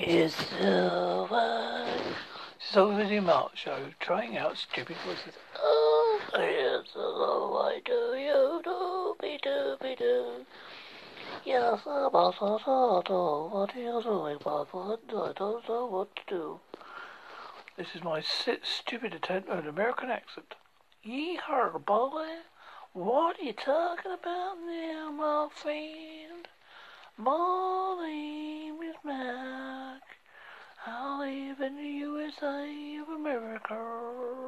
is. This is Overly Mark Show, trying out stupid voices. Oh, yes, hello, I do, you do, be do, be do. Yes, I'm also so, what are you doing, Papa? I don't know what to do. This is my stupid attempt at an American accent. Yeehaw, boy. What are you talking about now, my friend? My name is Mac. I live in the USA of America.